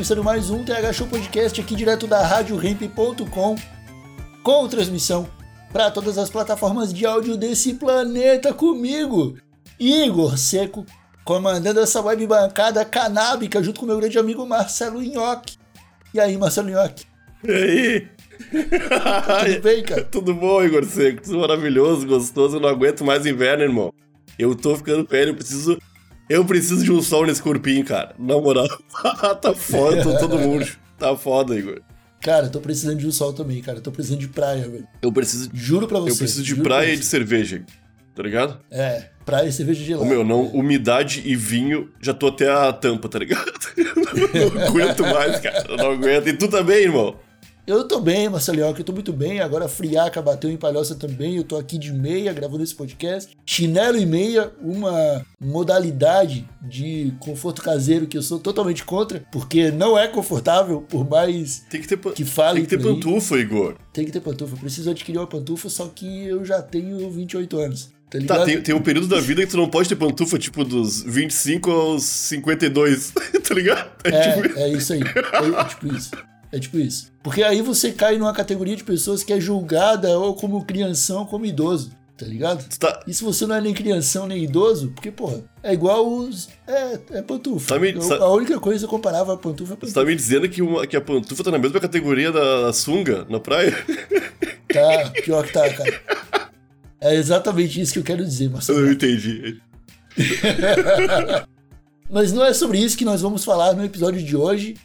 Começando mais um TH Show Podcast aqui direto da RadioRamp.com com transmissão para todas as plataformas de áudio desse planeta comigo, Igor Seco, comandando essa web bancada canábica junto com meu grande amigo Marcelo Nhoque. E aí, Marcelo Nhoque? E aí? Tudo bem, cara? Tudo bom, Igor Seco? Tudo maravilhoso, gostoso. Eu não aguento mais inverno, irmão. Eu tô ficando velho, eu preciso. Eu preciso de um sol nesse corpinho, cara. Na moral. tá foda, todo mundo. Tá foda, Igor. Cara, tô precisando de um sol também, cara. Tô precisando de praia, velho. Eu preciso. Juro pra você. Eu preciso de praia e de cerveja. Tá ligado? É, praia e cerveja gelada. meu, não, umidade e vinho, já tô até a tampa, tá ligado? Eu não aguento mais, cara. Eu não aguento. E tu também, irmão? Eu tô bem, Marcelinhoca, eu tô muito bem. Agora a friaca bateu em palhoça também. Eu tô aqui de meia gravando esse podcast. Chinelo e meia, uma modalidade de conforto caseiro que eu sou totalmente contra, porque não é confortável, por mais Tem que ter, que falem tem que ter por aí. pantufa, Igor. Tem que ter pantufa. Preciso adquirir uma pantufa, só que eu já tenho 28 anos. Tá? Tá, tem, tem um período da vida que tu não pode ter pantufa, tipo, dos 25 aos 52, tá ligado? tipo, É, é isso aí. É, é tipo isso. É tipo isso. Porque aí você cai numa categoria de pessoas que é julgada ou como crianção ou como idoso. Tá ligado? tá, E se você não é nem crianção nem idoso, porque, porra, é igual os. É, é pantufa. Tá me- Eu- a única coisa que eu comparava a pantufa é Você pantufa. tá me dizendo que, uma- que a pantufa tá na mesma categoria da sunga na praia? Tá, pior que tá, cara. É exatamente isso que eu quero dizer, Eu Marcelo. não entendi. Mas não é sobre isso que nós vamos falar no episódio de hoje.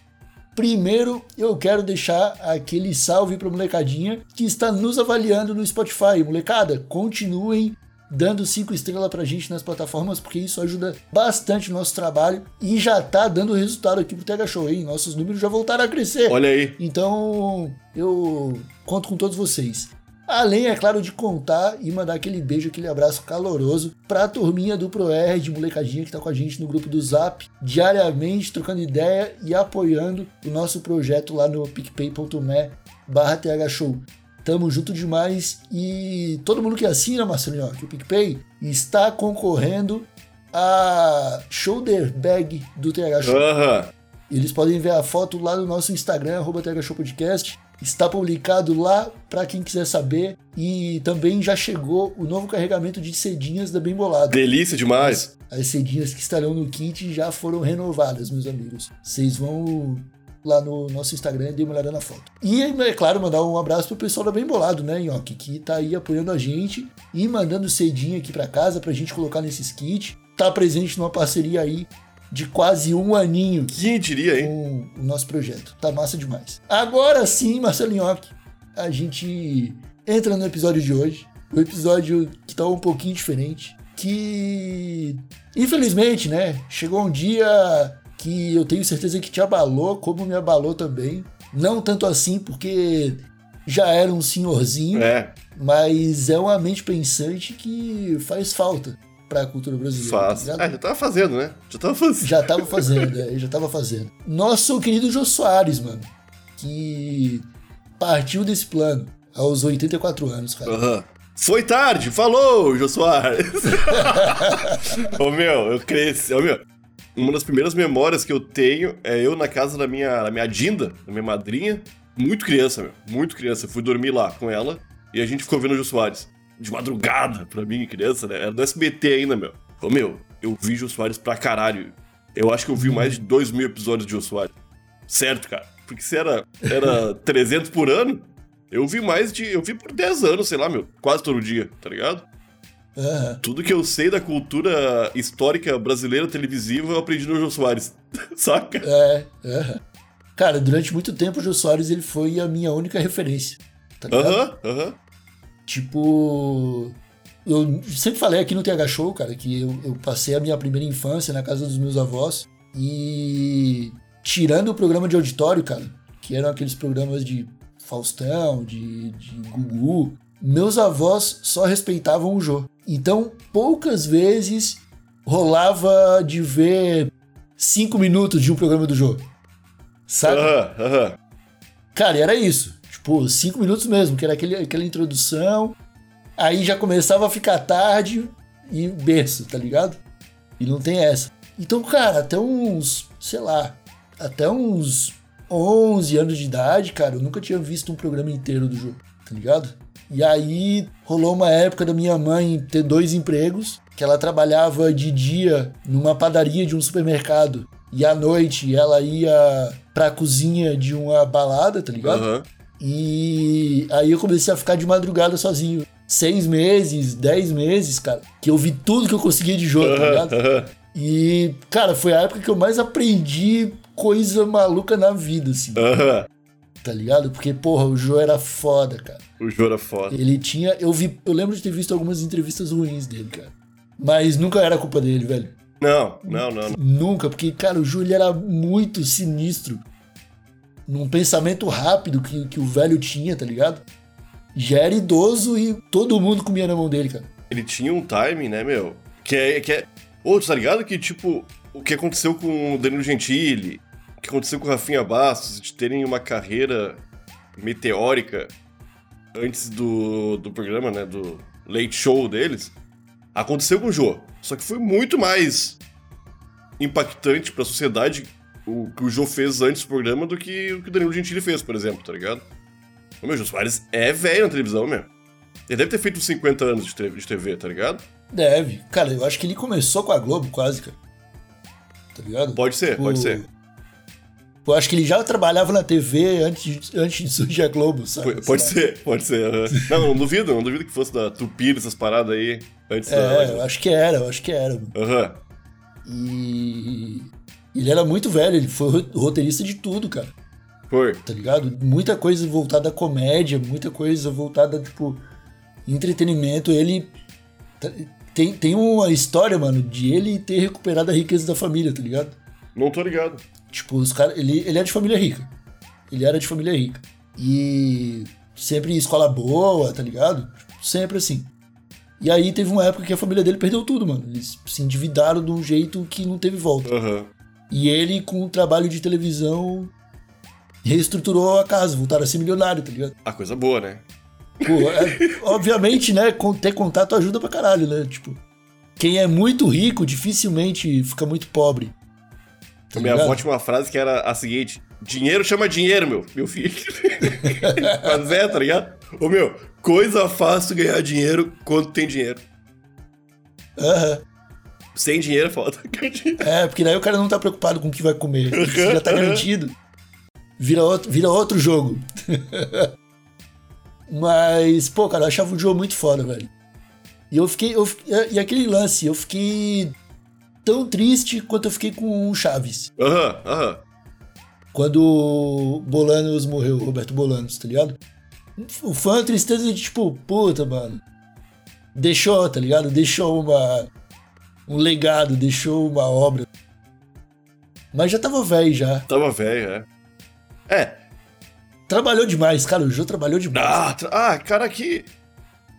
Primeiro, eu quero deixar aquele salve pra molecadinha que está nos avaliando no Spotify. Molecada, continuem dando cinco estrelas pra gente nas plataformas, porque isso ajuda bastante o nosso trabalho e já tá dando resultado aqui pro TH Show, hein? Nossos números já voltaram a crescer. Olha aí. Então, eu conto com todos vocês. Além, é claro, de contar e mandar aquele beijo, aquele abraço caloroso pra turminha do ProR de molecadinha que tá com a gente no grupo do Zap, diariamente trocando ideia e apoiando o nosso projeto lá no picpay.me barra thshow. Tamo junto demais e todo mundo que assina, Marcelinho, que o PicPay está concorrendo a shoulder bag do TH Show. Aham. Eles podem ver a foto lá no nosso Instagram, arroba TH Show Podcast. Está publicado lá para quem quiser saber. E também já chegou o novo carregamento de cedinhas da Bem Bolado. Delícia demais. As cedinhas que estarão no kit já foram renovadas, meus amigos. Vocês vão lá no nosso Instagram e dê uma olhada na foto. E, é claro, mandar um abraço pro pessoal da Bem Bolado, né, Nhoque? Que tá aí apoiando a gente e mandando cedinha aqui para casa pra gente colocar nesses kits. Tá presente numa parceria aí de quase um aninho Quem diria, hein? com o nosso projeto. Tá massa demais. Agora sim, Marcelinhoque, a gente entra no episódio de hoje. O episódio que tá um pouquinho diferente. Que, infelizmente, né? Chegou um dia que eu tenho certeza que te abalou, como me abalou também. Não tanto assim, porque já era um senhorzinho, É, mas é uma mente pensante que faz falta pra cultura brasileira. tá faz. ligado? Ah, já tava fazendo, né? Já tava fazendo. Já tava fazendo, é, já tava fazendo. Nosso querido Jô Soares, mano, que partiu desse plano aos 84 anos, cara. Aham. Foi tarde, falou, Jô Soares. Ô meu, eu cresci. Ô meu, uma das primeiras memórias que eu tenho é eu na casa da minha, da minha Dinda, da minha madrinha. Muito criança, meu. Muito criança. Fui dormir lá com ela e a gente ficou vendo o Jô Soares. De madrugada, pra mim, criança, né? Era do SBT ainda, meu. Ô meu, eu vi Jô Soares pra caralho. Eu acho que eu vi mais de 2 mil episódios de Jô Soares. Certo, cara. Porque se era, era 300 por ano, eu vi mais de. Eu vi por 10 anos, sei lá, meu. Quase todo dia, tá ligado? Aham. Tudo que eu sei da cultura histórica brasileira televisiva eu aprendi no Jô Soares. Saca? É, aham. Cara, durante muito tempo o Jô Soares ele foi a minha única referência. Tá ligado? Aham, aham. Tipo. eu sempre falei aqui no TH Show, cara, que eu, eu passei a minha primeira infância na casa dos meus avós e tirando o programa de auditório, cara, que eram aqueles programas de Faustão, de, de Gugu, meus avós só respeitavam o Jô. Então, poucas vezes rolava de ver cinco minutos de um programa do Jô. Sabe? Aham, aham. Cara, era isso. Tipo, cinco minutos mesmo, que era aquele, aquela introdução. Aí já começava a ficar tarde e berço, tá ligado? E não tem essa. Então, cara, até uns, sei lá, até uns 11 anos de idade, cara, eu nunca tinha visto um programa inteiro do jogo, tá ligado? E aí rolou uma época da minha mãe ter dois empregos, que ela trabalhava de dia numa padaria de um supermercado e à noite ela ia pra cozinha de uma balada, tá ligado? Aham. E aí eu comecei a ficar de madrugada sozinho. Seis meses, dez meses, cara, que eu vi tudo que eu conseguia de jogo, tá ligado? E, cara, foi a época que eu mais aprendi coisa maluca na vida, assim, tá ligado? Porque, porra, o Joe era foda, cara. O Jô era foda. Ele tinha. Eu vi. Eu lembro de ter visto algumas entrevistas ruins dele, cara. Mas nunca era culpa dele, velho. Não, não, não. não. Nunca, porque, cara, o Júlio era muito sinistro. Num pensamento rápido que, que o velho tinha, tá ligado? Já era idoso e todo mundo comia na mão dele, cara. Ele tinha um timing, né, meu? Que é. Que é... Ô, tá ligado que, tipo, o que aconteceu com o Danilo Gentili, o que aconteceu com o Rafinha Bastos, de terem uma carreira meteórica antes do, do programa, né? Do late show deles, aconteceu com o Jô. Só que foi muito mais impactante pra sociedade o que o Jô fez antes do programa do que o que o Danilo Gentili fez, por exemplo, tá ligado? O meu Jô Soares é velho na televisão, meu. Ele deve ter feito uns 50 anos de TV, de TV, tá ligado? Deve. Cara, eu acho que ele começou com a Globo quase, cara. Tá ligado? Pode ser, pode ser. Eu acho que ele já trabalhava na TV antes de, antes de surgir a Globo, sabe? Pode, ser, pode ser. aham. Não, não duvido, não duvido que fosse da Tupi, essas paradas aí, antes da. É, eu acho que era, eu acho que era. Aham. E ele era muito velho, ele foi ro- roteirista de tudo, cara. Foi. Tá ligado? Muita coisa voltada à comédia, muita coisa voltada, tipo, entretenimento. Ele tem, tem uma história, mano, de ele ter recuperado a riqueza da família, tá ligado? Não tô ligado. Tipo, os caras. Ele, ele é de família rica. Ele era de família rica. E sempre em escola boa, tá ligado? Sempre assim. E aí teve uma época que a família dele perdeu tudo, mano. Eles se endividaram de um jeito que não teve volta. Aham. E ele, com o trabalho de televisão, reestruturou a casa, voltaram a ser milionário, tá ligado? A coisa boa, né? Pô, é- obviamente, né, ter contato ajuda pra caralho, né? Tipo, quem é muito rico dificilmente fica muito pobre. Tá Minha avó tinha uma frase que era a seguinte: Dinheiro chama dinheiro, meu, meu filho. Mas é, tá ligado? Ô meu, coisa fácil ganhar dinheiro quando tem dinheiro. Aham. Sem dinheiro é foda. É, porque daí o cara não tá preocupado com o que vai comer. Isso já tá garantido. Vira outro, vira outro jogo. Mas, pô, cara, eu achava o jogo muito foda, velho. E eu fiquei. Eu, e aquele lance, eu fiquei tão triste quanto eu fiquei com o Chaves. Aham, aham. Quando o Bolanos morreu, Roberto Bolanos, tá ligado? O fã, a tristeza de tipo, puta, mano. Deixou, tá ligado? Deixou uma. Um legado, deixou uma obra. Mas já tava velho já. Tava velho, é. É. Trabalhou demais, cara. O Jô trabalhou demais. Ah, tra- ah, cara, que.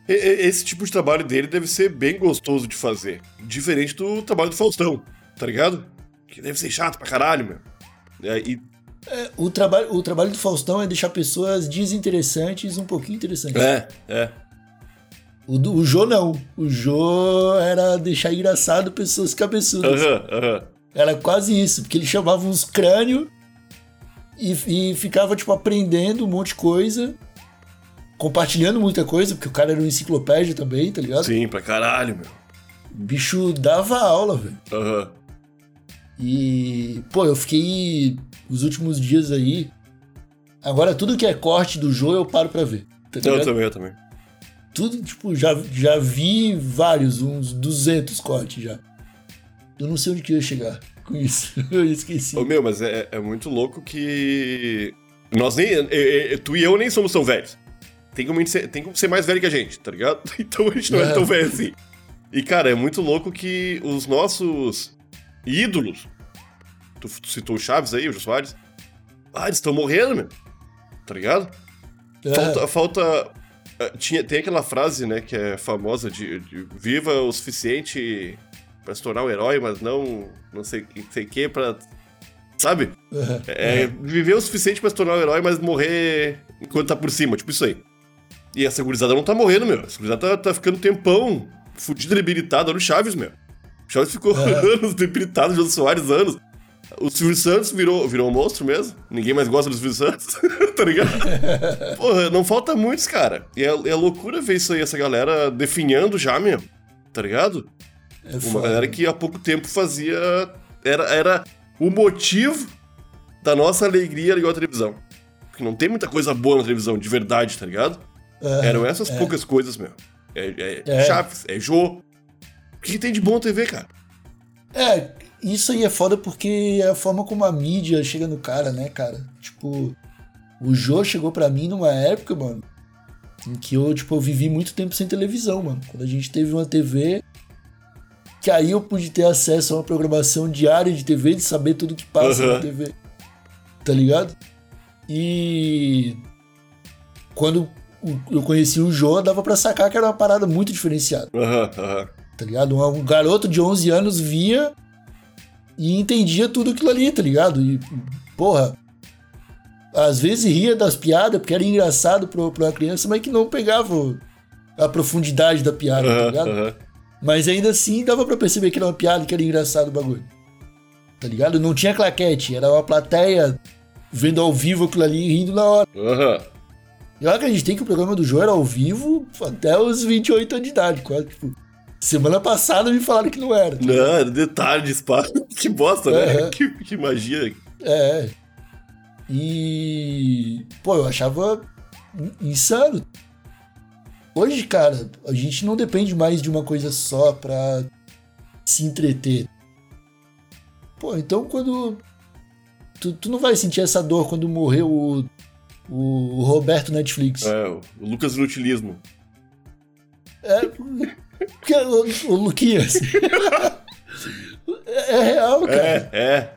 Esse tipo de trabalho dele deve ser bem gostoso de fazer. Diferente do trabalho do Faustão, tá ligado? Que deve ser chato pra caralho, meu. É, e O, trabalho, o trabalho do Faustão é deixar pessoas desinteressantes um pouquinho interessantes. É, é. O, do- o Jô não. O Jô era deixar engraçado pessoas cabeçudas. Aham, aham. Era quase isso, porque ele chamava uns crânio e, e ficava, tipo, aprendendo um monte de coisa, compartilhando muita coisa, porque o cara era uma enciclopédia também, tá ligado? Sim, pra caralho, meu. O bicho dava aula, velho. Aham. E, pô, eu fiquei os últimos dias aí. Agora, tudo que é corte do Jô eu paro pra ver. Tá Eu também, eu também. Tudo, tipo, já, já vi vários, uns 200 cortes já. Eu não sei onde que eu ia chegar com isso. Eu esqueci. Ô, meu, mas é, é muito louco que. Nós nem. é, é, tu e eu nem somos tão velhos. tem como, ser, tem como ser mais velho que a gente, tá ligado? Então a gente não é, é tão velho assim. E, cara, é muito louco que os nossos ídolos, tu, tu citou o Chaves aí, o Jô Soares, ah, eles estão morrendo, meu. Tá ligado? É. Falta, falta. Tinha, tem aquela frase, né, que é famosa de, de viva o suficiente para se tornar um herói, mas não não sei o sei que pra. Sabe? Uhum. É, viver o suficiente para se tornar um herói, mas morrer enquanto tá por cima, tipo isso aí. E essa gurizada não tá morrendo, meu. Essa gurizada tá, tá ficando tempão fudido debilitado. Olha o Chaves, meu. O Chaves ficou uhum. anos debilitado, o Jô Soares anos. O Silvio Santos virou, virou um monstro mesmo. Ninguém mais gosta do Silvio Santos, tá ligado? Porra, não falta muitos, cara. E é, é loucura ver isso aí, essa galera definhando já, meu. Tá ligado? É Uma galera que há pouco tempo fazia. Era, era o motivo da nossa alegria ligar a televisão. Porque não tem muita coisa boa na televisão, de verdade, tá ligado? Uhum, Eram essas é. poucas coisas, meu. É, é, é. Chaves, é Jô. O que, que tem de bom na TV, cara? É, isso aí é foda porque é a forma como a mídia chega no cara, né, cara? Tipo, o Jô chegou para mim numa época, mano, em que eu, tipo, eu vivi muito tempo sem televisão, mano. Quando a gente teve uma TV, que aí eu pude ter acesso a uma programação diária de TV, de saber tudo que passa uhum. na TV. Tá ligado? E quando eu conheci o Jô, dava para sacar que era uma parada muito diferenciada. Uhum, uhum. Tá ligado? Um garoto de 11 anos via e entendia tudo aquilo ali, tá ligado? E, porra, às vezes ria das piadas, porque era engraçado pra, pra uma criança, mas que não pegava a profundidade da piada, uhum, tá ligado? Uhum. Mas ainda assim dava pra perceber que era uma piada que era engraçado o bagulho. Tá ligado? Não tinha claquete, era uma plateia vendo ao vivo aquilo ali e rindo na hora. Uhum. Eu acreditei que o programa do João era ao vivo até os 28 anos de idade, quase, tipo. Semana passada me falaram que não era. Não, era detalhe de espaço. Que bosta, né? Uhum. Que, que magia. É. E. Pô, eu achava insano. Hoje, cara, a gente não depende mais de uma coisa só pra se entreter. Pô, então quando. Tu, tu não vai sentir essa dor quando morreu o, o Roberto Netflix. É, o Lucas Inutilismo. É. O, o Luquinhas. é real, cara. É, é.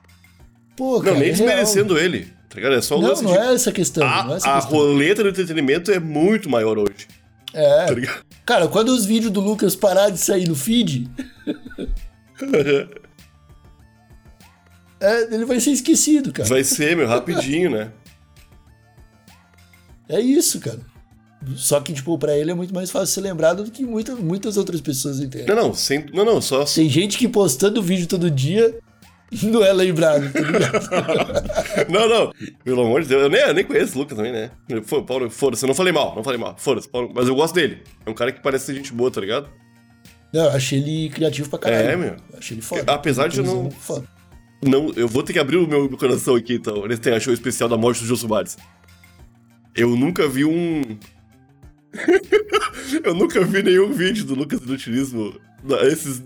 Pô, cara, não, nem é desmerecendo real. ele. Tá ligado? É só o não, lance não de... é essa questão. A, não é essa a questão. roleta do entretenimento é muito maior hoje. É. Tá ligado? Cara, quando os vídeos do Lucas parar de sair no feed. é, ele vai ser esquecido, cara. Vai ser, meu, rapidinho, né? É isso, cara. Só que, tipo, pra ele é muito mais fácil ser lembrado do que muita, muitas outras pessoas entendem. Não, não, sem, não, não, só. Tem gente que postando vídeo todo dia não é lembrado, tá ligado? não, não, pelo amor de Deus, eu nem, eu nem conheço o Lucas também, né? Paulo, foda-se, eu não falei mal, não falei mal, foda-se, mas eu gosto dele. É um cara que parece ser gente boa, tá ligado? Não, eu achei ele criativo pra caralho. É, meu. Eu achei ele foda. Apesar de eu não. Foda. Não, eu vou ter que abrir o meu, coração aqui, então, nesse tem a show especial da morte do Jô Soares. Eu nunca vi um eu nunca vi nenhum vídeo do Lucas Inutilismo, esses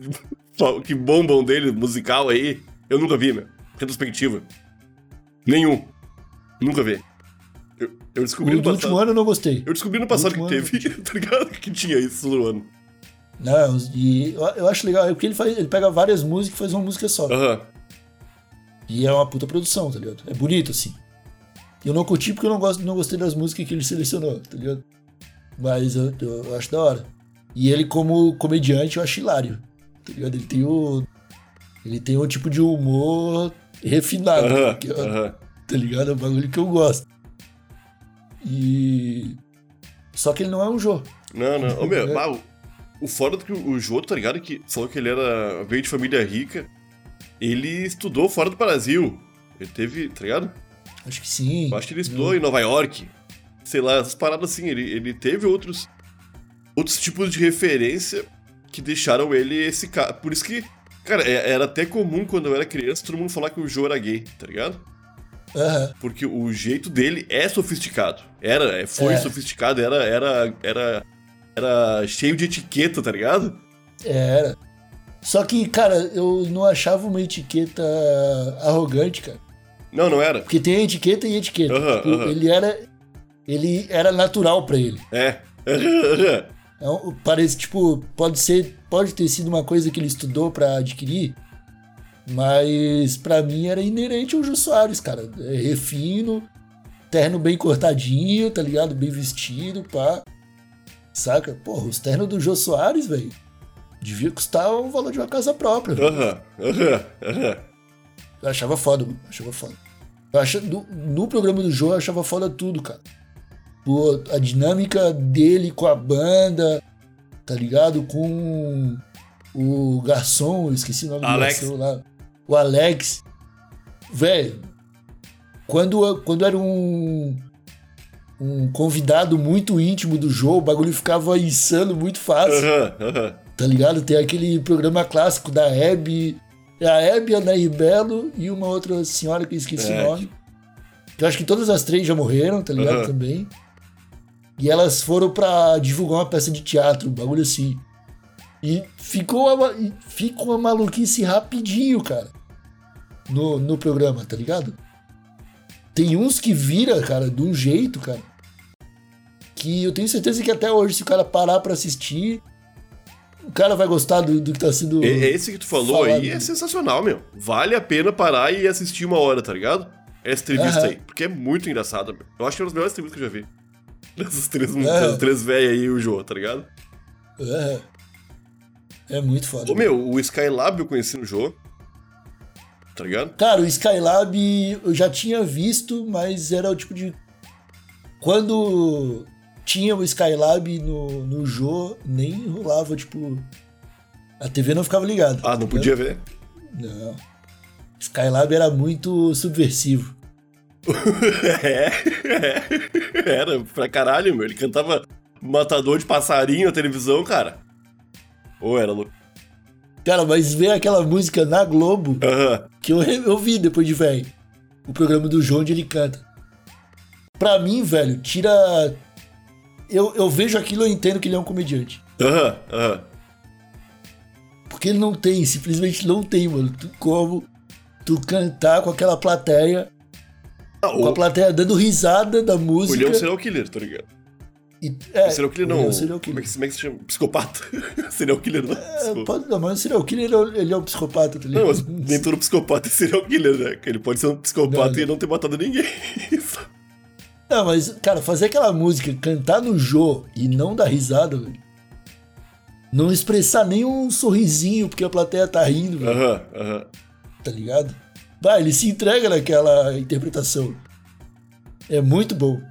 que bombam dele, musical aí. Eu nunca vi, meu. Retrospectiva. Nenhum. Nunca vi. Eu, eu descobri o no passado. último ano eu não gostei. Eu descobri no passado que teve, tá ligado? Que tinha isso no ano. Não, e eu acho legal, é porque ele, faz, ele pega várias músicas e faz uma música só. Aham. Uhum. E é uma puta produção, tá ligado? É bonito, assim. Eu não curti porque eu não, gosto, não gostei das músicas que ele selecionou, tá ligado? Mas eu, eu acho da hora. E ele, como comediante, eu acho hilário. Tá ligado? Ele tem o. Ele tem um tipo de humor refinado. Uh -huh, que, uh -huh. Tá ligado? É um bagulho que eu gosto. E. Só que ele não é um Jô. Não, não. Ô, meu, é. o, o foda do que o Jô, tá ligado? Que falou que ele era. veio de família rica. Ele estudou fora do Brasil. Ele teve, tá ligado? Acho que sim. Eu acho que ele estudou em Nova York sei lá, essas paradas assim. Ele, ele teve outros, outros tipos de referência que deixaram ele esse cara. Por isso que, cara, é, era até comum quando eu era criança todo mundo falar que o Joe era gay, tá ligado? Uhum. Porque o jeito dele é sofisticado. Era, é, foi é. sofisticado, era, era, era, era cheio de etiqueta, tá ligado? Era. Só que, cara, eu não achava uma etiqueta arrogante, cara. Não, não era. Porque tem etiqueta e etiqueta. Uhum, uhum. Ele era ele era natural pra ele. É. É parece, tipo, pode ser, pode ter sido uma coisa que ele estudou pra adquirir, mas pra mim era inerente ao Jô Soares, cara. É refino, terno bem cortadinho, tá ligado? Bem vestido, pá. Saca? Porra, os ternos do Jô Soares, velho, devia custar o valor de uma casa própria. Aham, aham, aham. Eu achava foda, mano. Achava foda. Eu acha, no, no programa do Jô, eu achava foda tudo, cara. Pô, a dinâmica dele com a banda, tá ligado? Com o garçom, eu esqueci o nome Alex. do garçom lá. O Alex. Velho, quando, quando era um, um convidado muito íntimo do Jô, o bagulho ficava insano muito fácil Aham, aham. tá ligado? Tem aquele programa clássico da Hebe, é a Hebe, a Nair Belo e uma outra senhora que eu esqueci É. o nome. Que eu acho que todas as três já morreram, tá ligado? Aham. Também. E elas foram pra divulgar uma peça de teatro, um bagulho assim. E ficou uma, fica uma maluquice rapidinho, cara. No, no programa, tá ligado? Tem uns que vira, cara, de um jeito, cara. Que eu tenho certeza que até hoje, se o cara parar pra assistir, o cara vai gostar do, do que tá sendo. Esse que tu falou Falado. aí é sensacional, meu. Vale a pena parar e assistir uma hora, tá ligado? Essa entrevista Aham. aí. Porque é muito engraçada, meu. Eu acho que é uma das melhores entrevistas que eu já vi. Dessas três, É. três velhas aí e o Jô, tá ligado? É. É muito foda. Ô, meu, o Skylab eu conheci no Jô. Tá ligado? Cara, o Skylab eu já tinha visto, mas era o tipo de. Quando tinha o Skylab no, no Jô, nem rolava, tipo. A TV não ficava ligada. Ah, não podia ver? Não. Skylab era muito subversivo. é, é. Era pra caralho, meu. Ele cantava Matador de Passarinho na televisão, cara. Ou era louco. Cara, mas ver aquela música na Globo, Aham. que eu, eu vi depois de velho. O programa do João onde ele canta. Pra mim, velho, tira. Eu, eu vejo aquilo e entendo que ele é um comediante. Aham, aham. Porque ele não tem, simplesmente não tem, mano. Tu, como tu cantar com aquela plateia, Ah, com a o, plateia dando risada da o música. Leão serial killer, tá ligado? e, é, serial killer o não. Leão serial Como, é killer. que, como é que se chama? Psicopata. serial killer não. É, pode, não, mas o serial killer ele é- ele é um psicopata, tá Não, ligado? mas nem todo psicopata é serial killer, né? Ele pode ser um psicopata Não, e não ter matado ninguém. Não, mas, cara, fazer aquela música, cantar no Jô e não dar risada, velho. Não expressar nem um sorrisinho porque a plateia tá rindo, velho. Aham, aham. tá ligado? Vai, ele se entrega naquela interpretação. É muito bom.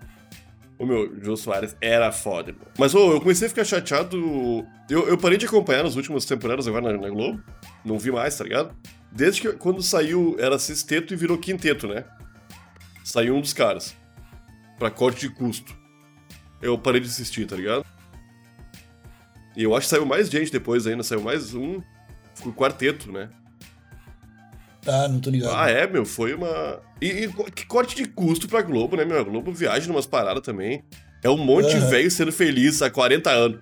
O meu, Jô Soares era foda, irmão. Mas, ô, eu comecei a ficar chateado. Eu, eu parei de acompanhar nas últimas temporadas agora na, na Globo. Não vi mais, tá ligado? Desde que quando saiu, era sexteto e virou quinteto, né? Saiu um dos caras. Pra corte de custo. Eu parei de assistir, tá ligado? E eu acho que saiu mais gente depois ainda, saiu mais um. Ficou quarteto, né? Ah, não tô ligado. Ah, é, meu, foi uma. E, e que corte de custo pra Globo, né, meu? A Globo viaja numas paradas também. É um monte de Aham. velho sendo feliz há 40 anos.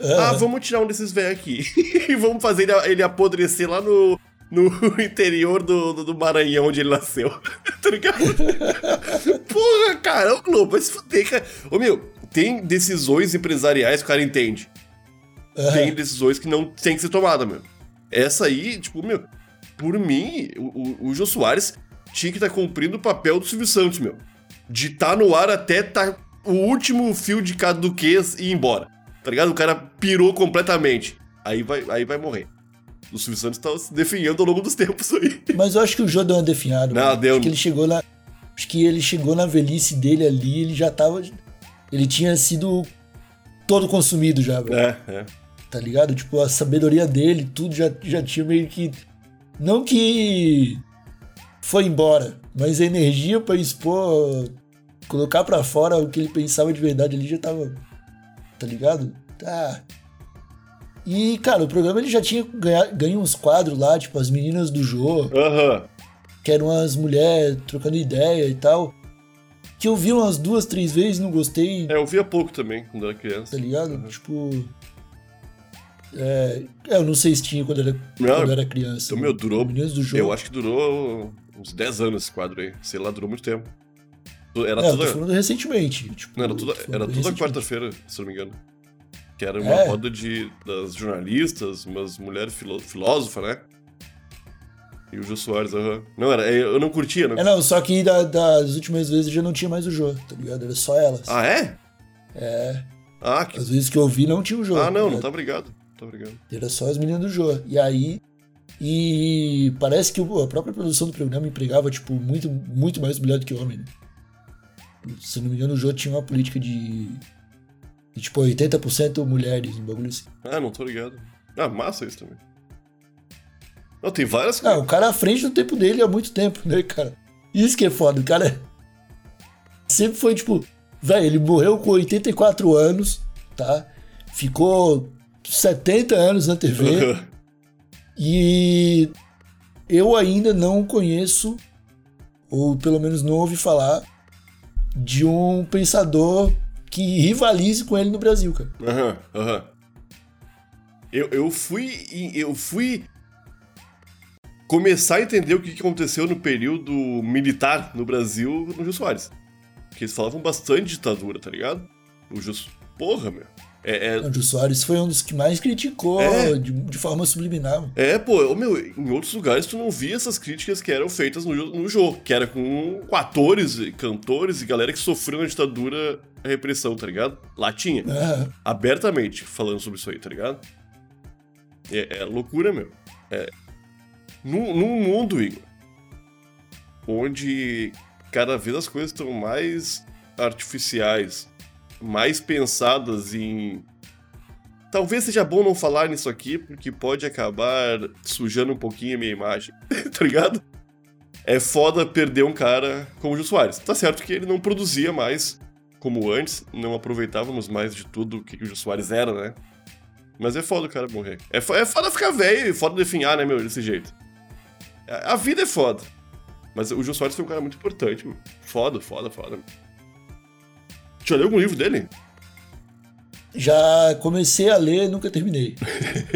Ah, Ah, vamos tirar um desses velhos aqui. e vamos fazer ele, ele apodrecer lá no, no interior do, do, do Maranhão, onde ele nasceu. tá ligado? Porra, cara, o Globo vai se fuder, cara. Ô, meu, tem decisões empresariais que o cara entende. aham. Tem decisões que não tem que ser tomada, meu. Essa aí, tipo, meu, por mim, o, o, o Jô Soares tinha que estar cumprindo o papel do Silvio Santos, meu. De estar no ar até tá o último fio de caduquez e ir embora. Tá ligado? O cara pirou completamente. Aí vai, aí vai morrer. O Silvio Santos tá se definhando ao longo dos tempos aí. Mas eu acho que o Jô deu uma definhada. Não, mano. deu. Acho que ele chegou na. Acho que ele chegou na velhice dele ali, ele já tava. Ele tinha sido todo consumido já, velho. É, é. Tá ligado? Tipo, a sabedoria dele, tudo já, já tinha meio que. Não que foi embora, mas a energia pra expor, colocar pra fora o que ele pensava de verdade ali já tava. Tá ligado? Tá. E, cara, o programa ele já tinha ganho uns quadros lá, tipo, as meninas do jogo, Aham. que eram as mulheres trocando ideia e tal. Que eu vi umas duas, três vezes, não gostei, É, eu via pouco também quando era criança. tá ligado? Tipo. É, eu não sei se tinha quando era, Não, quando era criança. então, meu, durou- Meninas do jogo. Eu acho que durou uns 10 anos esse quadro aí. Sei lá, durou muito tempo. Era Não, eu tô toda, falando recentemente. Tipo, não, era toda, falando era toda quarta-feira, se não me engano. Que era uma É. roda de, das jornalistas, umas mulheres filó filósofas, né? E o Jô Soares, aham. Não, era, eu não curtia, né? É, não, só que da- das últimas vezes já não tinha mais o Jô, tá ligado? Era só elas. Ah, é? É. Ah, que... As vezes que eu vi não tinha o Jô. ah não, não ligado? tá obrigado. Tá obrigado. Era só as meninas do Jô. E aí. E parece que a própria produção do programa empregava, tipo, muito, muito mais mulher do que homem, né? Se não me engano, o Jô tinha uma política de. de tipo, 80% mulheres, um bagulho assim. Ah, não tô ligado. Ah, massa isso também. Não, tem várias Ah, o cara à frente do tempo dele há muito tempo, né, cara? Isso que é foda, o cara sempre foi tipo, velho, ele morreu com 84 anos, tá? Ficou 70 anos na TV e eu ainda não conheço, ou pelo menos não ouvi falar, de um pensador que rivalize com ele no Brasil, cara. Aham, aham. Eu, eu fui. Eu fui. Começar a entender o que aconteceu no período militar no Brasil no Jô Soares. Porque eles falavam bastante de ditadura, tá ligado? O Jô. Porra, meu. É, é, O Jô Soares foi um dos que mais criticou É. de, de forma subliminar. É, pô, meu, em outros lugares tu não via essas críticas que eram feitas no, no jogo, que era com, com atores, e cantores e galera que sofreu na ditadura a repressão, tá ligado? Lá tinha, Ah, abertamente falando sobre isso aí, tá ligado? É, é loucura, meu. É. Num, num mundo, Igor, onde cada vez as coisas estão mais artificiais, mais pensadas em Talvez seja bom não falar nisso aqui, porque pode acabar sujando um pouquinho a minha imagem, tá ligado? É foda perder um cara como o Jô Soares. Tá certo que ele não produzia mais como antes, não aproveitávamos mais de tudo que o Jô Soares era, né? Mas é foda o cara morrer. É, é foda ficar velho e foda definhar, né, meu, desse jeito. A, vida é foda. Mas o Jô Soares foi um cara muito importante, meu. Foda, foda, foda. Já leu algum livro dele? Já comecei a ler, nunca terminei.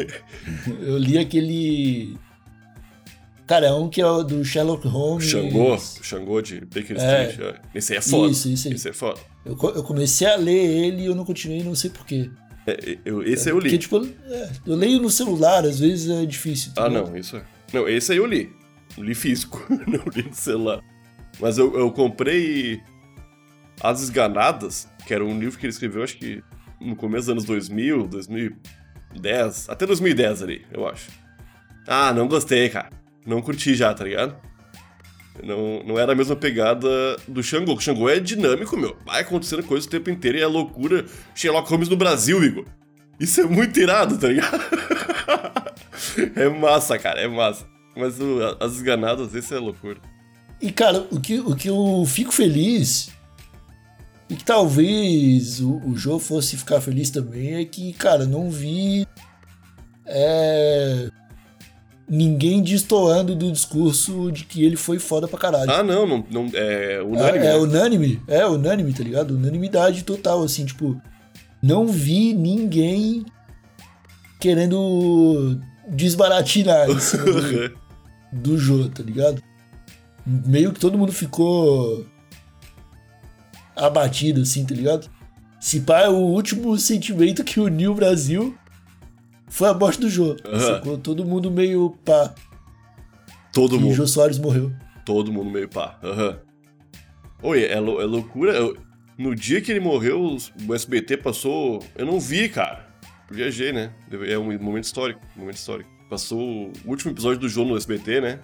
eu li aquele. Cara, é um que é do Sherlock Holmes. Xangô, Xangô de Baker É. Street. é. Esse aí é foda. Isso, isso aí. Esse é foda. Eu, eu comecei a ler ele e eu não continuei, não sei porquê. É, eu- esse aí eu li. Porque, tipo, é, eu leio no celular, às vezes é difícil. tá Ah, não, isso é. Não, esse aí eu li. Eu li físico, não li no celular. Mas eu, eu comprei As Esganadas, que era um livro que ele escreveu, acho que no começo dos anos 2000, 2010, até 2010 ali, eu acho. Ah, não gostei, cara. Não curti já, tá ligado? Não, não era a mesma pegada do Xangô. O Xangô é dinâmico, meu. Vai acontecendo coisa o tempo inteiro e é loucura. Sherlock Holmes no Brasil, Igor. Isso é muito irado, tá ligado? é massa, cara, é massa. Mas o- as esganadas, esse é loucura. E, cara, o que, o que eu fico feliz, e que talvez o, o Jô fosse ficar feliz também, é que, cara, não vi é, ninguém destoando do discurso de que ele foi foda pra caralho. Ah, não, não, não é unânime. É, é né? unânime, é unânime, tá ligado? Unanimidade total, assim, tipo, não vi ninguém querendo desbaratinar cima do, do Jô, tá ligado? Meio que todo mundo ficou abatido, assim, tá ligado? Se pá, o último sentimento que uniu o Brasil foi a morte do Jô. Aham. Sacou? Todo mundo meio pá. Todo E mundo. Jô Soares morreu. Todo mundo meio pá. Aham. Oi, é, lou- é loucura. Eu- no dia que ele morreu, o SBT passou. Eu não vi, cara. Viajei, né? É um momento histórico. momento histórico. Passou o último episódio do jogo no SBT, né?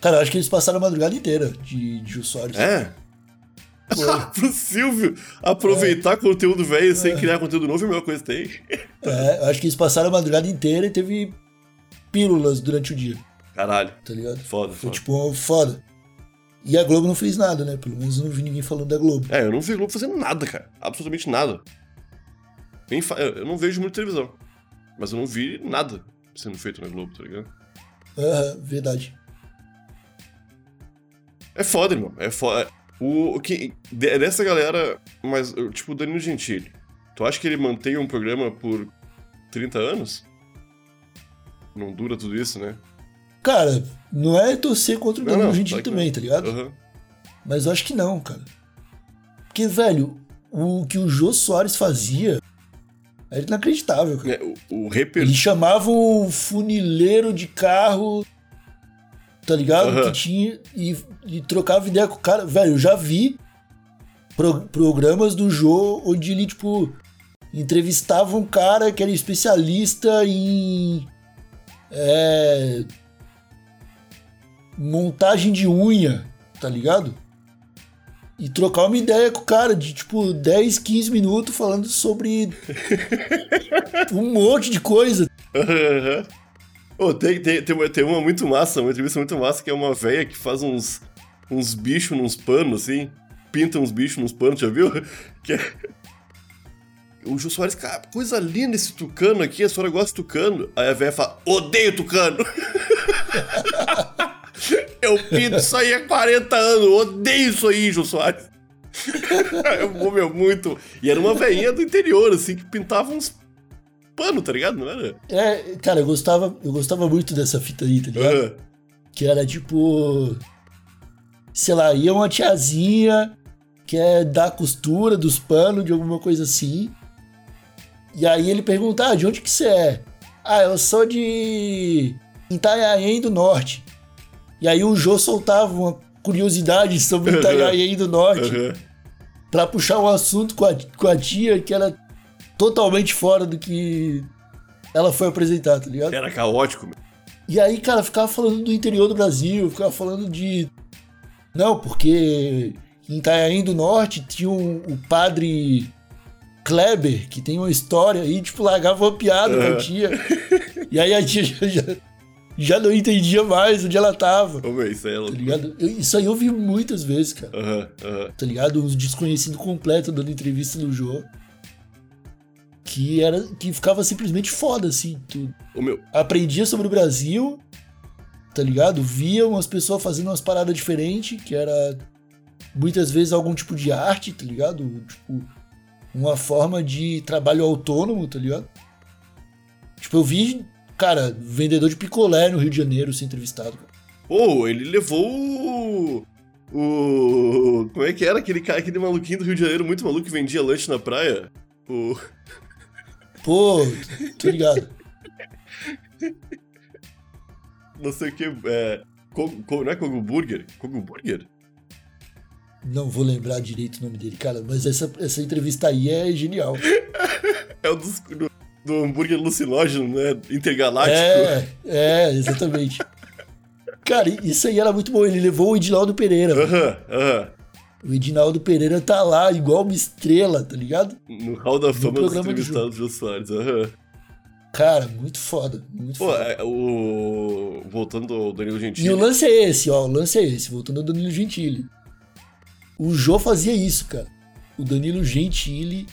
Cara, eu acho que eles passaram a madrugada inteira de, de Jô Soares. É. Pro Silvio aproveitar conteúdo velho sem criar conteúdo novo é a melhor coisa que tem. É, eu acho que eles passaram a madrugada inteira e teve pílulas durante o dia, Caralho. tá ligado? Foda, Foi foda. tipo foda. E a Globo não fez nada, né? Pelo menos eu não vi ninguém falando da Globo. É, eu não vi Globo fazendo nada, cara. Absolutamente nada. Nem fa- Eu não vejo muito televisão. Mas eu não vi nada sendo feito na Globo, tá ligado? Aham, verdade. É foda, irmão. É foda. O, o que, de- dessa galera, mas, tipo, o Danilo Gentili, tu acha que ele mantém um programa por 30 anos? Não dura tudo isso, né? Cara, não é torcer contra o Não, Danilo não, Gentili tá também, não. tá ligado? Aham. Mas eu acho que não, cara. Porque, velho, o que o Jô Soares fazia era inacreditável, cara. É, o, o reper... Ele chamava o funileiro de carro, tá ligado? Aham. Que tinha. E, e trocava ideia com o cara. Velho, eu já vi pro- programas do Jô onde ele, tipo, entrevistava um cara que era especialista em. É, montagem de unha, tá ligado? E trocar uma ideia com o cara de tipo 10, 15 minutos falando sobre um monte de coisa. Aham. Ô, tem, tem, tem, uma, tem uma muito massa, uma entrevista muito massa, que é uma velha que faz uns, uns bichos nos panos, assim. Pinta uns bichos nos panos, já viu? Que é... O Jô Soares, cara, coisa linda esse tucano aqui, a senhora gosta de tucano? Aí a velha fala, odeio tucano! Eu pinto isso aí há 40 anos, odeio isso aí, Jô Soares! Eu meu, muito. E era uma velhinha do interior, assim, que pintava uns pano, tá ligado? Não era? É, cara, eu gostava, eu gostava muito dessa fita aí, tá ligado? Aham. Que era tipo. Sei lá, ia uma tiazinha que é dar costura dos panos, de alguma coisa assim. E aí ele pergunta, ah, de onde que você é? Ah, eu sou de Itanhaém do Norte. E aí o Jô soltava uma curiosidade sobre Itanhaém do Norte Aham. pra puxar um assunto com a, com a tia que era totalmente fora do que ela foi apresentar, tá ligado? Era caótico, meu. E aí, cara, ficava falando do interior do Brasil, ficava falando de. Não, porque em Itanhaém do Norte tinha um, o padre Kleber, que tem uma história aí, tipo, largava uma piada com a tia. E aí a tia já, já, já não entendia mais onde ela tava. Ô, isso aí é Tá louco. ligado? Eu- isso aí eu vi muitas vezes, cara. Aham, aham. Tá ligado? Uns desconhecidos completo dando entrevista no Jô. Que era. que ficava simplesmente foda, assim. Tu, Ô, meu, aprendia sobre o Brasil, tá ligado? Via umas pessoas fazendo umas paradas diferentes, que era muitas vezes algum tipo de arte, tá ligado? Tipo, uma forma de trabalho autônomo, tá ligado? Tipo, eu vi, cara, vendedor de picolé no Rio de Janeiro ser entrevistado. pô, ele levou o. O. Como é que era aquele cara, aquele maluquinho do Rio de Janeiro, muito maluco que vendia lanche na praia? O. Pô, tô ligado. Não sei o que. É. Kogo- não é Kogo Burger? Kogo Burger? Não vou lembrar direito o nome dele, cara, mas essa, essa entrevista aí é genial. É o dos, do, do hambúrguer alucinógeno, né? Intergaláctico. É, é, exatamente. Cara, isso aí era muito bom. Ele levou o Edinaldo Pereira. Aham, aham. O Edinaldo Pereira tá lá, igual uma estrela, tá ligado? No hall da fama dos do entrevistados do Soares. Aham. Cara, muito foda, muito Pô, foda. é, o. Voltando ao Danilo E o Gentili. lance é esse, ó, o lance é esse, voltando ao Danilo Gentili. O Jô fazia isso, cara. O Danilo Gentili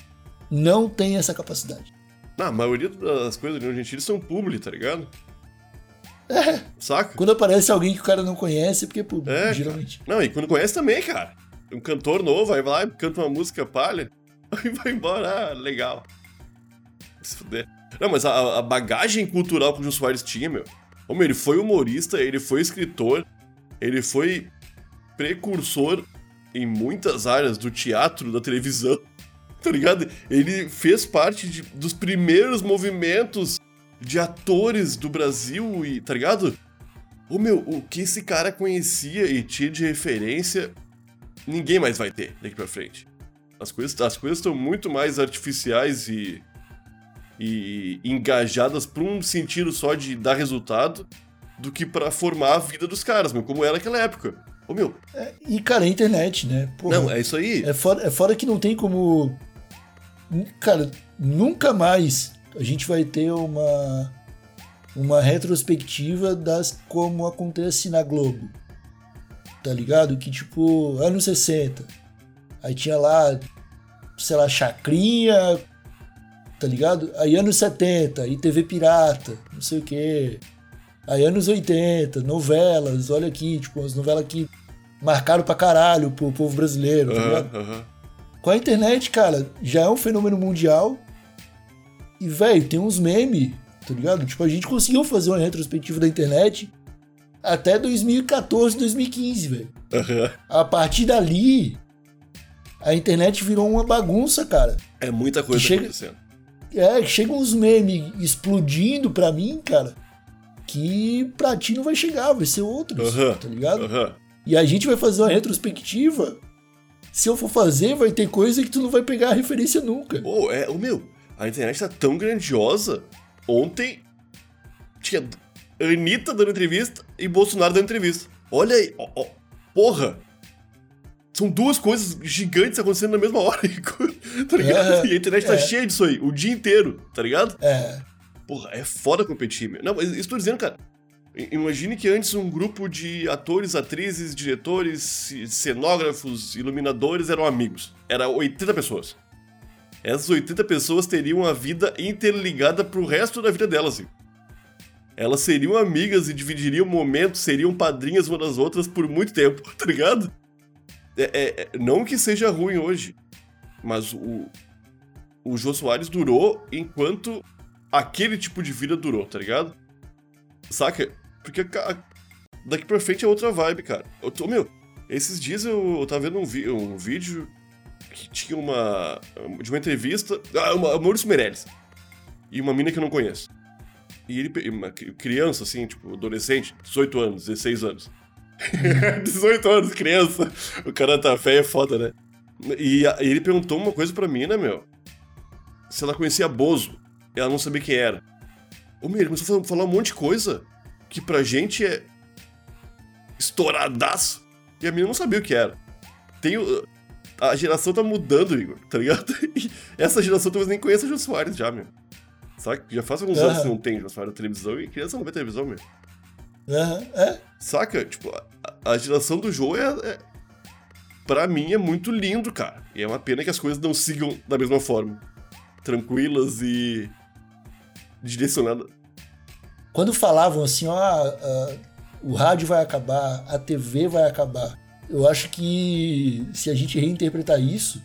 não tem essa capacidade. Ah, a maioria das coisas do Danilo Gentili são publi, tá ligado? É, Saca? quando aparece alguém que o cara não conhece, é porque é público, É, geralmente. Não, e quando conhece também, cara. Um cantor novo, aí vai lá canta uma música palha, aí vai embora, ah, legal. Se fuder. Não, mas a, a bagagem cultural que o Jô Soares tinha, meu. Meu, ele foi humorista, ele foi escritor, ele foi precursor em muitas áreas do teatro, da televisão, tá ligado? Ele fez parte de- dos primeiros movimentos de atores do Brasil, e, tá ligado? Ô meu, o que esse cara conhecia e tinha de referência, ninguém mais vai ter daqui pra frente. As coisas as coisas estão muito mais artificiais e, e engajadas pra um sentido só de dar resultado do que pra formar a vida dos caras, meu, como era naquela época. Ô meu, E, cara, a internet, né? Porra, não, é isso aí. É fora, é fora que não tem como. Cara, nunca mais a gente vai ter uma. Uma retrospectiva das como acontece na Globo. Tá ligado? Que tipo, anos 60. Aí tinha lá, sei lá, Chacrinha. Tá ligado? Aí anos 70, e TV Pirata, não sei o quê. Aí anos 80, novelas, olha aqui, tipo, as novelas que marcaram pra caralho pro povo brasileiro, tá ligado? Aham. Com a internet, cara, já é um fenômeno mundial. E, velho, tem uns memes, tá ligado? Tipo, a gente conseguiu fazer uma retrospectiva da internet até 2014, 2015, velho. Aham. A partir dali, a internet virou uma bagunça, cara. É muita coisa Chega- acontecendo. É, chegam uns memes explodindo pra mim, cara, que pra ti não vai chegar, vai ser outros, Aham. tá ligado? Aham. E a gente vai fazer uma retrospectiva. Se eu for fazer, vai ter coisa que tu não vai pegar a referência nunca. Pô, é, o meu, a internet tá tão grandiosa. Ontem tinha Anitta dando entrevista e Bolsonaro dando entrevista. Olha aí, ó, ó, porra. São duas coisas gigantes acontecendo na mesma hora. tá ligado? É, e a internet tá é. cheia disso aí, o dia inteiro, tá ligado? É, Porra, é foda competir, meu. Não, mas isso tô dizendo, cara. Imagine que antes um grupo de atores, atrizes, diretores, ce- cenógrafos, iluminadores eram amigos. Era 80 pessoas. Essas 80 pessoas teriam uma vida interligada pro resto da vida delas, assim. Elas seriam amigas e dividiriam momentos, seriam padrinhas uma das outras por muito tempo, tá ligado? É, é- é- não que seja ruim hoje, mas o, o Jô Soares durou enquanto aquele tipo de vida durou, tá ligado? Saca? Porque ca- daqui pra frente é outra vibe, cara. Eu tô, meu, esses dias eu, eu tava vendo um, vi- um vídeo que tinha uma. de uma entrevista. Ah, uma, Maurício Meirelles. E uma mina que eu não conheço. E ele. criança, assim, tipo, adolescente, 18 anos, 16 anos. 18 anos, criança. O cara tá feio, é foda, né? E, a- e ele perguntou uma coisa pra mina, meu. Se ela conhecia Bozo. Ela não sabia quem era. Ô, meu, ele começou a falar- um monte de coisa que pra gente é estouradaço. E a menina não sabia o que era. Tem A geração tá mudando, Igor, tá ligado? E essa geração talvez nem conheça o Jô Soares já, meu. Saca? Já faz alguns anos que não tem na televisão e criança não vê televisão, meu. aham, é. Saca? Tipo, a, a geração do Jô é, é. Pra mim é muito lindo, cara. E é uma pena que as coisas não sigam da mesma forma. Tranquilas e. direcionadas. Quando falavam assim, ó, ah, o rádio vai acabar, a TV vai acabar. Eu acho que se a gente reinterpretar isso,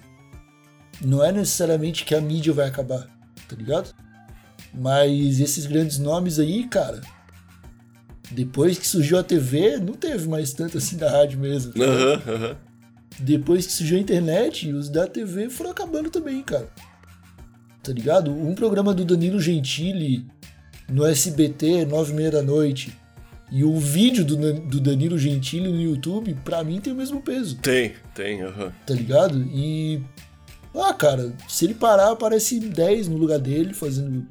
não é necessariamente que a mídia vai acabar, tá ligado? Mas esses grandes nomes aí, cara, depois que surgiu a TV, não teve mais tanto assim da rádio mesmo. Aham, aham. Depois que surgiu a internet, os da TV foram acabando também, cara. Tá ligado? Um programa do Danilo Gentili no SBT, nove e meia da noite, e o vídeo do, do Danilo Gentili no YouTube, pra mim tem o mesmo peso, Tem, tem, aham. tá ligado? E. Ah, cara, se ele parar, aparece 10 no lugar dele, fazendo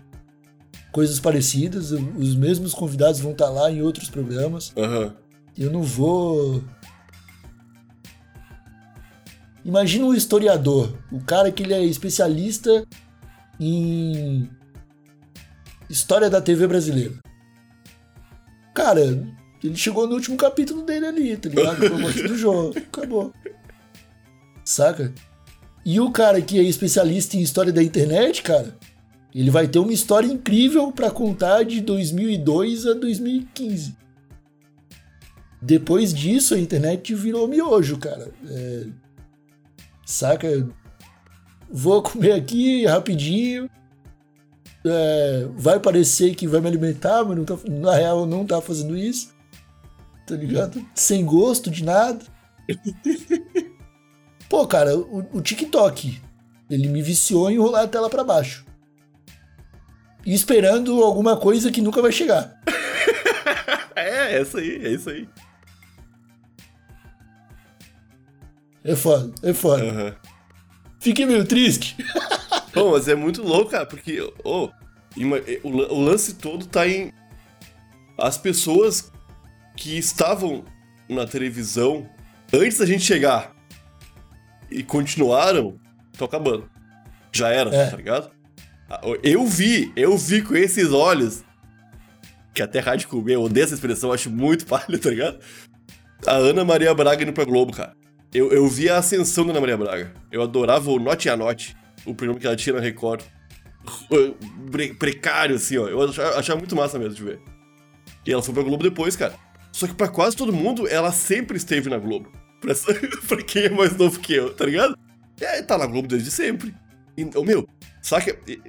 coisas parecidas. Os mesmos convidados vão estar lá em outros programas. Aham. Eu não vou. Imagina um historiador, o cara que ele é especialista em história da TV brasileira. Cara, ele chegou no último capítulo dele ali, tá ligado? Do jogo. Acabou. Saca? E o cara que é especialista em história da internet, cara, ele vai ter uma história incrível pra contar de 2002 a 2015. Depois disso, a internet virou miojo, cara. É, saca? Vou comer aqui rapidinho. É, vai parecer que vai me alimentar, mas tá- na real não tá fazendo isso. Tá ligado? Sem gosto de nada. Pô, cara, o, o TikTok, ele me viciou em rolar a tela pra baixo. Esperando alguma coisa que nunca vai chegar. É, é isso aí, é isso aí. É foda, é foda. Aham. Fiquei meio triste. Pô, mas é muito louco, cara, porque ima- o, lan- o lance todo tá em. As pessoas que estavam na televisão antes da gente chegar e continuaram, estão acabando. Já era, É. tá ligado? Eu vi, eu vi com esses olhos. Que até rádio comer, eu odeio essa expressão, acho muito palha, tá ligado? A Ana Maria Braga indo pra Globo, cara. Eu, eu vi a ascensão da Ana Maria Braga. Eu adorava o Note a Note, o programa que ela tinha na Record. Pre- Precário, assim, ó. Eu achava, achava muito massa mesmo de ver. E ela foi pra Globo depois, cara. Só que pra quase todo mundo, ela sempre esteve na Globo. Pra, pra quem é mais novo que eu, tá ligado? É, tá na Globo desde sempre. E, ô, meu, saca? e-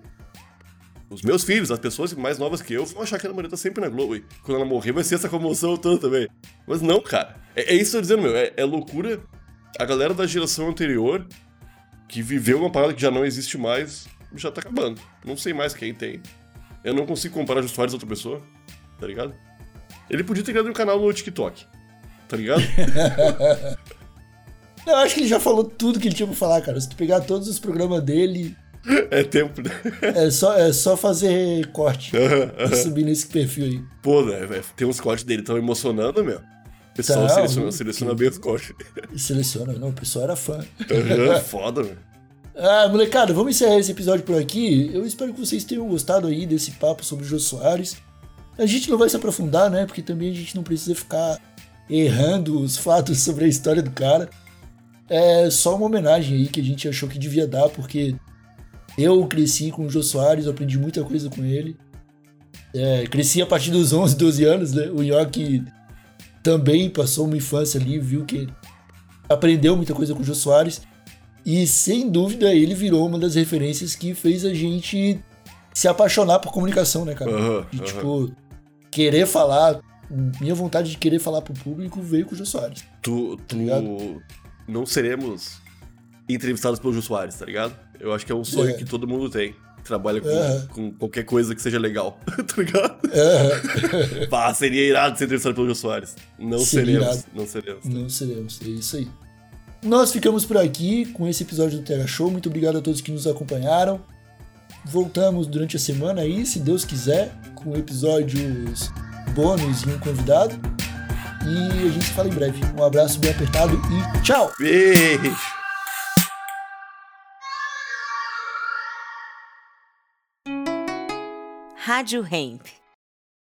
Os meus filhos, as pessoas mais novas que eu, vão achar que a Ana Maria tá sempre na Globo. E quando ela morrer, vai ser essa comoção toda também. Mas não, cara. É, é isso que eu tô dizendo, meu. É, é loucura. A galera da geração anterior, que viveu uma parada que já não existe mais, já tá acabando. Não sei mais quem tem. Eu não consigo comparar Jô Soares a outra pessoa, tá ligado? Ele podia ter criado um canal no TikTok, tá ligado? Eu acho que ele já falou tudo que ele tinha pra falar, cara. Se tu pegar todos os programas dele, é tempo, né? é só, é só fazer corte subir nesse perfil aí. Pô, né, velho? Tem uns cortes dele tão emocionando, meu. O pessoal Tá, seleciona, seleciona bem os cortes. Seleciona, não, o pessoal era fã. Aham, Foda, meu. Ah, molecada, vamos encerrar esse episódio por aqui. Eu espero que vocês tenham gostado aí desse papo sobre o Jô Soares. A gente não vai se aprofundar, né? Porque também a gente não precisa ficar errando os fatos sobre a história do cara. É só uma homenagem aí que a gente achou que devia dar, porque eu cresci com o Jô Soares, aprendi muita coisa com ele. É, cresci a partir dos 11, 12 anos, né? O Nhoque também passou uma infância ali, viu que aprendeu muita coisa com o Jô Soares. E sem dúvida ele virou uma das referências que fez a gente se apaixonar por comunicação, né, cara? Aham, E aham. tipo, querer falar, minha vontade de querer falar pro público veio com o Jô Soares. Tu, tu ligado? não seremos entrevistados pelo Jô Soares, tá ligado? Eu acho que é um sonho É. que todo mundo tem. Trabalha com, Aham. com qualquer coisa que seja legal, tá ligado? É, Pá, seria irado ser entrevistado pelo Jô Soares. Não Seria seremos, irado. não seremos. não seremos, é isso aí. Nós ficamos por aqui com esse episódio do Terra Show. Muito obrigado a todos que nos acompanharam. Voltamos durante a semana aí, se Deus quiser, com episódios bônus e um convidado. E a gente se fala em breve. Um abraço bem apertado e tchau! Beijo! Rádio Hemp.